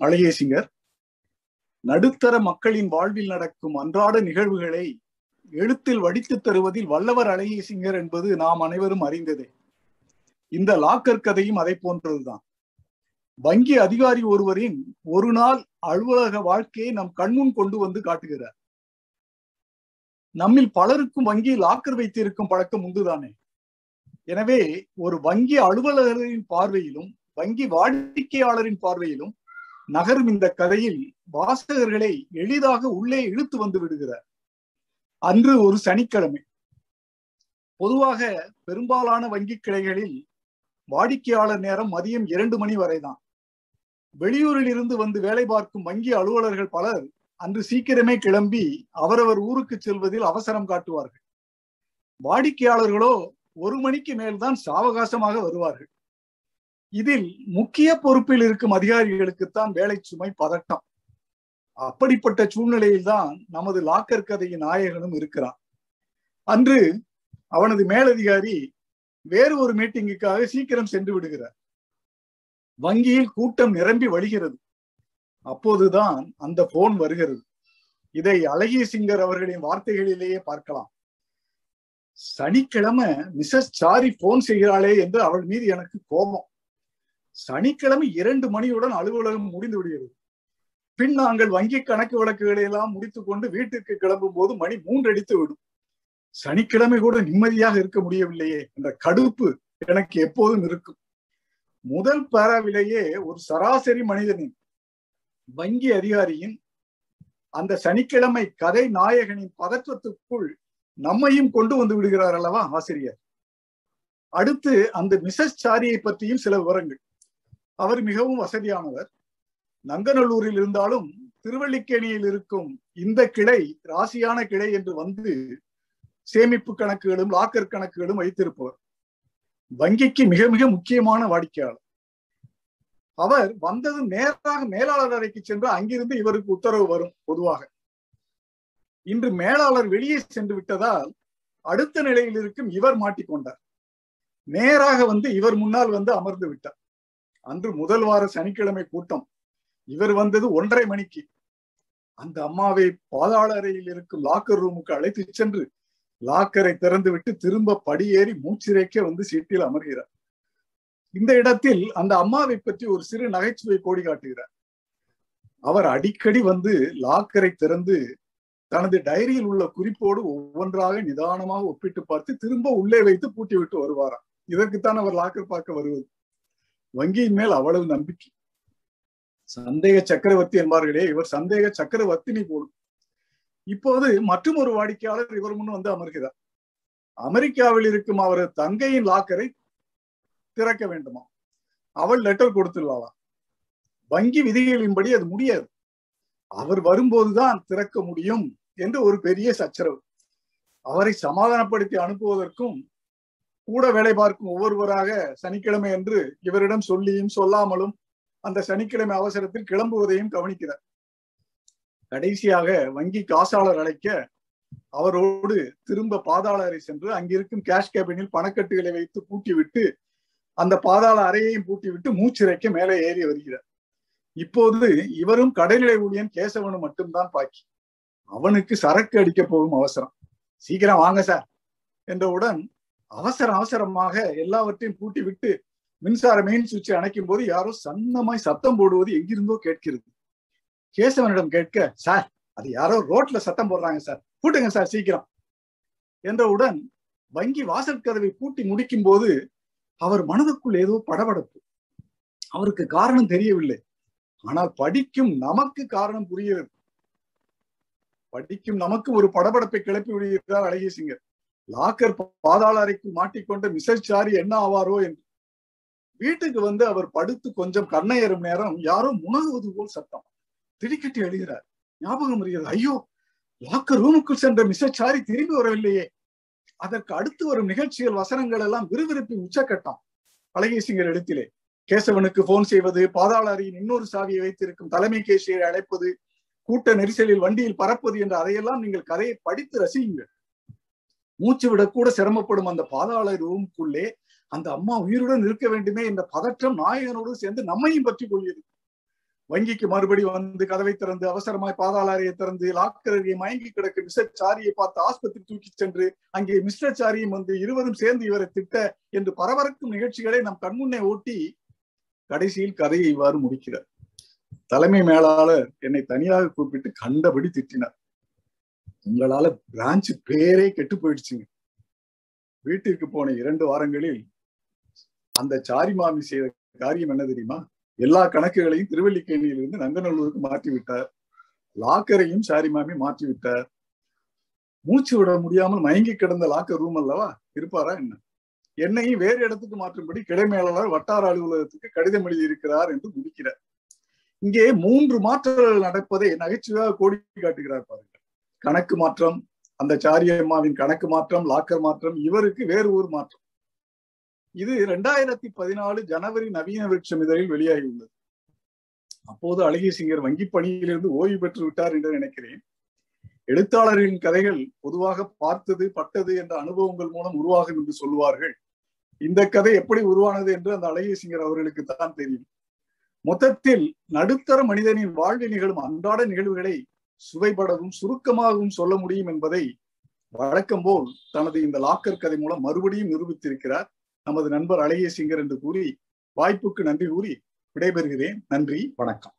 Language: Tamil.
அழகேசிங்கர் நடுத்தர மக்களின் வாழ்வில் நடக்கும் அன்றாட நிகழ்வுகளை எழுத்தில் வடித்து தருவதில் வல்லவர் அழகேசிங்கர் என்பது நாம் அனைவரும் அறிந்ததே. இந்த லாக்கர் கதையும் அதை போன்றதுதான். வங்கி அதிகாரி ஒருவரின் ஒரு நாள் அலுவலக வாழ்க்கையை நம் கண்முன் கொண்டு வந்து காட்டுகிறார். நம்மில் பலருக்கும் வங்கி லாக்கர் வைத்திருக்கும் பழக்கம் உண்டுதானே? எனவே ஒரு வங்கி அலுவலகரின் பார்வையிலும் வங்கி வாடிக்கையாளரின் பார்வையிலும் நகரும் இந்த கதையில் வாசகர்களை எளிதாக உள்ளே இழுத்து வந்து விடுகிறார். அன்று ஒரு சனிக்கிழமை. பொதுவாக பெரும்பாலான வங்கி கிளைகளில் வாடிக்கையாளர் நேரம் மதியம் இரண்டு மணி வரைதான். வெளியூரில் இருந்து வந்து வேலை பார்க்கும் வங்கி அலுவலர்கள் பலர் அன்று சீக்கிரமே கிளம்பி அவரவர் ஊருக்கு செல்வதில் அவசரம் காட்டுவார்கள். வாடிக்கையாளர்களோ ஒரு மணிக்கு மேல்தான் சாவகாசமாக வருவார்கள். இதில் முக்கிய பொறுப்பில் இருக்கும் அதிகாரிகளுக்குத்தான் வேலை சுமை பதட்டம். அப்படிப்பட்ட சூழ்நிலையில்தான் நமது லாக்கர் கதையின் நாயகனும் இருக்கிறான். அன்று அவனது மேலதிகாரி வேறு ஒரு மீட்டிங்குக்காக சீக்கிரம் சென்று விடுகிறார். வங்கியில் கூட்டம் நிரம்பி வழிகிறது. அப்போதுதான் அந்த போன் வருகிறது. இதை அழகிய சிங்கர் அவர்களின் வார்த்தைகளிலேயே பார்க்கலாம். சனிக்கிழமை மிஸ்ஸஸ் சாரி போன் செய்கிறாளே என்று அவள் மீது எனக்கு கோபம். சனிக்கிழமை இரண்டு மணியுடன் அலுவலகம் முடிந்து விடுகிறது. பின் நாங்கள் வங்கி கணக்கு வழக்குகளை எல்லாம் முடித்துக் கொண்டு வீட்டுக்கு கிளம்பும் போது மணி மூன்றடித்து விடும். சனிக்கிழமை கூட நிம்மதியாக இருக்க முடியவில்லையே என்ற கடுப்பு எனக்கு எப்போதும் இருக்கும். முதல் பேராவிலேயே ஒரு சராசரி மனிதனின் வங்கி அதிகாரியின் அந்த சனிக்கிழமை கதை நாயகனின் பதற்றத்துக்குள் நம்மையும் கொண்டு வந்து விடுகிறார் அல்லவா ஆசிரியர்? அடுத்து அந்த மிசஸ் சாரியை பற்றியும் சில விவரங்கள். அவர் மிகவும் வசதியானவர். நங்கநல்லூரில் இருந்தாலும் திருவள்ளிக்கேணியில் இருக்கும் இந்த கிளை ராசியான கிளை என்று வந்து சேமிப்பு கணக்குகளும் லாக்கர் கணக்குகளும் வைத்திருப்பவர். வங்கிக்கு மிக மிக முக்கியமான வாடிக்கையாளர். அவர் வந்தது நேராக மேலாளர் அறைக்கு சென்று அங்கிருந்து இவருக்கு உத்தரவு வரும் பொதுவாக. இன்று மேலாளர் வெளியே சென்று விட்டதால் அடுத்த நிலையில் இருக்கும் இவர் மாட்டிக்கொண்டார். நேராக வந்து இவர் முன்னால் வந்து அமர்ந்து விட்டார். அன்று முதல் வார சனிக்கிழமை கூட்டம். இவர் வந்தது ஒன்றரை மணிக்கு. அந்த அம்மாவை பாதாள அறையில் இருக்கும் லாக்கர் ரூமுக்கு அழைத்து சென்று லாக்கரை திறந்து விட்டு திரும்ப படியேறி மூச்சிறைக்க வந்து சீட்டில் அமர்கிறார். இந்த இடத்தில் அந்த அம்மாவை பற்றி ஒரு சிறு நகைச்சுவை கோடி காட்டுகிறார். அவர் அடிக்கடி வந்து லாக்கரை திறந்து தனது டைரியில் உள்ள குறிப்போடு ஒவ்வொன்றாக நிதானமாக ஒப்பிட்டு பார்த்து திரும்ப உள்ளே வைத்து பூட்டி விட்டு வருவாராம். இதற்குத்தான் அவர் லாக்கர் பார்க்க வருவது. வங்கியின் மேல் அவ்வளவு நம்பிக்கை. சந்தேக சக்கரவர்த்தி என்பார்களே இவர் சந்தேக சக்கரவர்த்தினி போடும் இப்போது மற்றும் ஒரு வாடிக்கையாளர் இவர் முன் வந்து அமர்கிறார். அமெரிக்காவில் இருக்கும் அவரது தங்கையின் லாக்கரை திறக்க வேண்டுமா? அவள் லெட்டர் கொடுத்துருவாளா? வங்கி விதிகளின்படி அது முடியாது. அவர் வரும்போதுதான் திறக்க முடியும் என்று ஒரு பெரிய சச்சரவு. அவரை சமாதானப்படுத்தி அனுப்புவதற்கும் கூட வேலை பார்க்கும் ஒவ்வொருவராக சனிக்கிழமை என்று இவரிடம் சொல்லியும் சொல்லாமலும் அந்த சனிக்கிழமை அவசரத்தில் கிளம்புவதையும் கவனிக்கிறார். கடைசியாக வங்கி காசாளர் அழைக்க அவரோடு திரும்ப பாதாள அறை சென்று அங்கிருக்கும் கேஷ் கேபினில் பணக்கட்டுகளை வைத்து பூட்டி விட்டு அந்த பாதாள அறையையும் பூட்டி விட்டு மூச்சிறைக்க மேலே ஏறி வருகிறார். இப்போது இவரும் கடைநிலை ஊழியன் கேசவனும் மட்டும்தான் பாக்கி. அவனுக்கு சரக்கு அடிக்க போகும் அவசரம். சீக்கிரம் வாங்க சார் என்றவுடன் அவசர அவசரமாக எல்லாவற்றையும் பூட்டி விட்டு மின்சார மெயின் சுவிட்சை அணைக்கும் போது யாரோ சன்னமாய் சத்தம் போடுவது எங்கிருந்தோ கேட்கிறது. கேசவனிடம் கேட்க சார் அது யாரோ ரோட்ல சத்தம் போடுறாங்க சார். பூட்டுங்க சார் சீக்கிரம். என்றவுடன் வங்கி வாசல் கதவை பூட்டி முடிக்கும் போது அவர் மனதுக்குள் ஏதோ படபடப்பு. அவருக்கு காரணம் தெரியவில்லை. ஆனால் படிக்கும் நமக்கு காரணம் புரிகிறது. படிக்கும் நமக்கு ஒரு படபடப்பை கிளப்பி விடுகிறார் அழகிய சிங்கர். லாக்கர் பாதாள அறைக்குள் மாட்டிக்கொண்டு மிசஸ் என்ன ஆவாரோ என்று வீட்டுக்கு வந்து அவர் படுத்து கொஞ்சம் கண்ணையறும் நேரம் யாரோ முணகுவது போல் சத்தம். திடிக்கட்டி எழுகிறார். ஞாபகம் இருக்கிறது ஐயோ லாக்கர் ரூமுக்குள் சென்ற மிஸ்ஸர் திரும்பி வரவில்லையே. அதற்கு அடுத்து வரும் நிகழ்ச்சிகள் வசனங்கள் எல்லாம் விறுவிறுப்பின் உச்சக்கட்டம். பழகேசிங்கர் எழுத்திலே கேசவனுக்கு போன் செய்வது பாதாள அறையின் இன்னொரு சாவியை வைத்திருக்கும் தலைமை கேசியரை அழைப்பது கூட்ட நெரிசலில் வண்டியில் பறப்பது என்ற அதையெல்லாம் நீங்கள் கதையை படித்து ரசியுங்கள். மூச்சு விடக்கூட சிரமப்படும் அந்த பாதாள ரூமுக்குள்ளே அந்த அம்மா உயிருடன் இருக்க வேண்டுமே என்ற பதற்றம் நாயகனோடு சேர்ந்து நம்மையும் பற்றி கொள்கிறது. வங்கிக்கு மறுபடி வந்து கதவை திறந்து அவசரமாய் பாதாள அறையை திறந்து லாக்கர் மயங்கி கிடக்கு மிஸ்டர் சாரியை பார்த்து ஆஸ்பத்திரி தூக்கி சென்று அங்கே மிஸ்டர் சாரியும் வந்து இருவரும் சேர்ந்து இவரை திட்ட என்று பரபரக்கும் நிகழ்ச்சிகளை நம் கண்முன்னே ஓட்டி கடைசியில் கதையை இவ்வாறு முடிக்கிறார். தலைமை மேலாளர் என்னை தனியாக கூப்பிட்டு கண்டபடி திட்டினார். உங்களால பிரான்ச் பேரே கெட்டு போயிடுச்சுங்க. வீட்டிற்கு போன இரண்டு வாரங்களில் அந்த சாரி மாமி செய்த காரியம் என்ன தெரியுமா? எல்லா கணக்குகளையும் திருவல்லிக்கேணியிலிருந்து நங்கநல்லூருக்கு மாற்றி விட்டார் லாக்கரையும் சாரி மாமி மாற்றி விட்டார் மூச்சு விட முடியாமல் மயங்கி கிடந்த லாக்கர் ரூம் அல்லவா? இருப்பாரா என்ன? என்னையும் வேறு இடத்துக்கு மாற்றும்படி கிளைமேலாளர் வட்டார அலுவலகத்துக்கு கடிதம் எழுதியிருக்கிறார் என்று முடிக்கிறார். இங்கே மூன்று மாற்றங்கள் நடப்பதை நகைச்சுவையாக கோடி காட்டுகிறார் பாருங்க கணக்கு மாற்றம் அந்த சாரியம்மாவின் கணக்கு மாற்றம் லாக்கர் மாற்றம் இவருக்கு வேறு ஊர் மாற்றம். இது இரண்டாயிரத்தி பதினாலு ஜனவரி நவீன விருட்சம் இதழில் வெளியாகியுள்ளது. அப்போது அழகிய சிங்கர் வங்கி பணியிலிருந்து ஓய்வு பெற்று விட்டார் என்று நினைக்கிறேன். எழுத்தாளர்களின் கதைகள் பொதுவாக பார்த்தது பட்டது என்ற அனுபவங்கள் மூலம் உருவாகும் என்று சொல்லுவார்கள். இந்த கதை எப்படி உருவானது என்று அந்த அழகிய சிங்கர் அவர்களுக்கு தான் தெரியும். மொத்தத்தில் நடுத்தர மனிதனின் வாழ்வில் நிகழும் அன்றாட நிகழ்வுகளை சுவைபடவும் சுருக்கமாகவும் சொல்ல முடியும் என்பதை வழக்கம் போல் தனது இந்த லாக்கர் கதை மூலம் மறுபடியும் நிரூபித்திருக்கிறார். நமது நண்பர் அழகிய சிங்கர் என்று கூறி வாய்ப்புக்கு நன்றி கூறி விடைபெறுகிறேன். நன்றி வணக்கம்.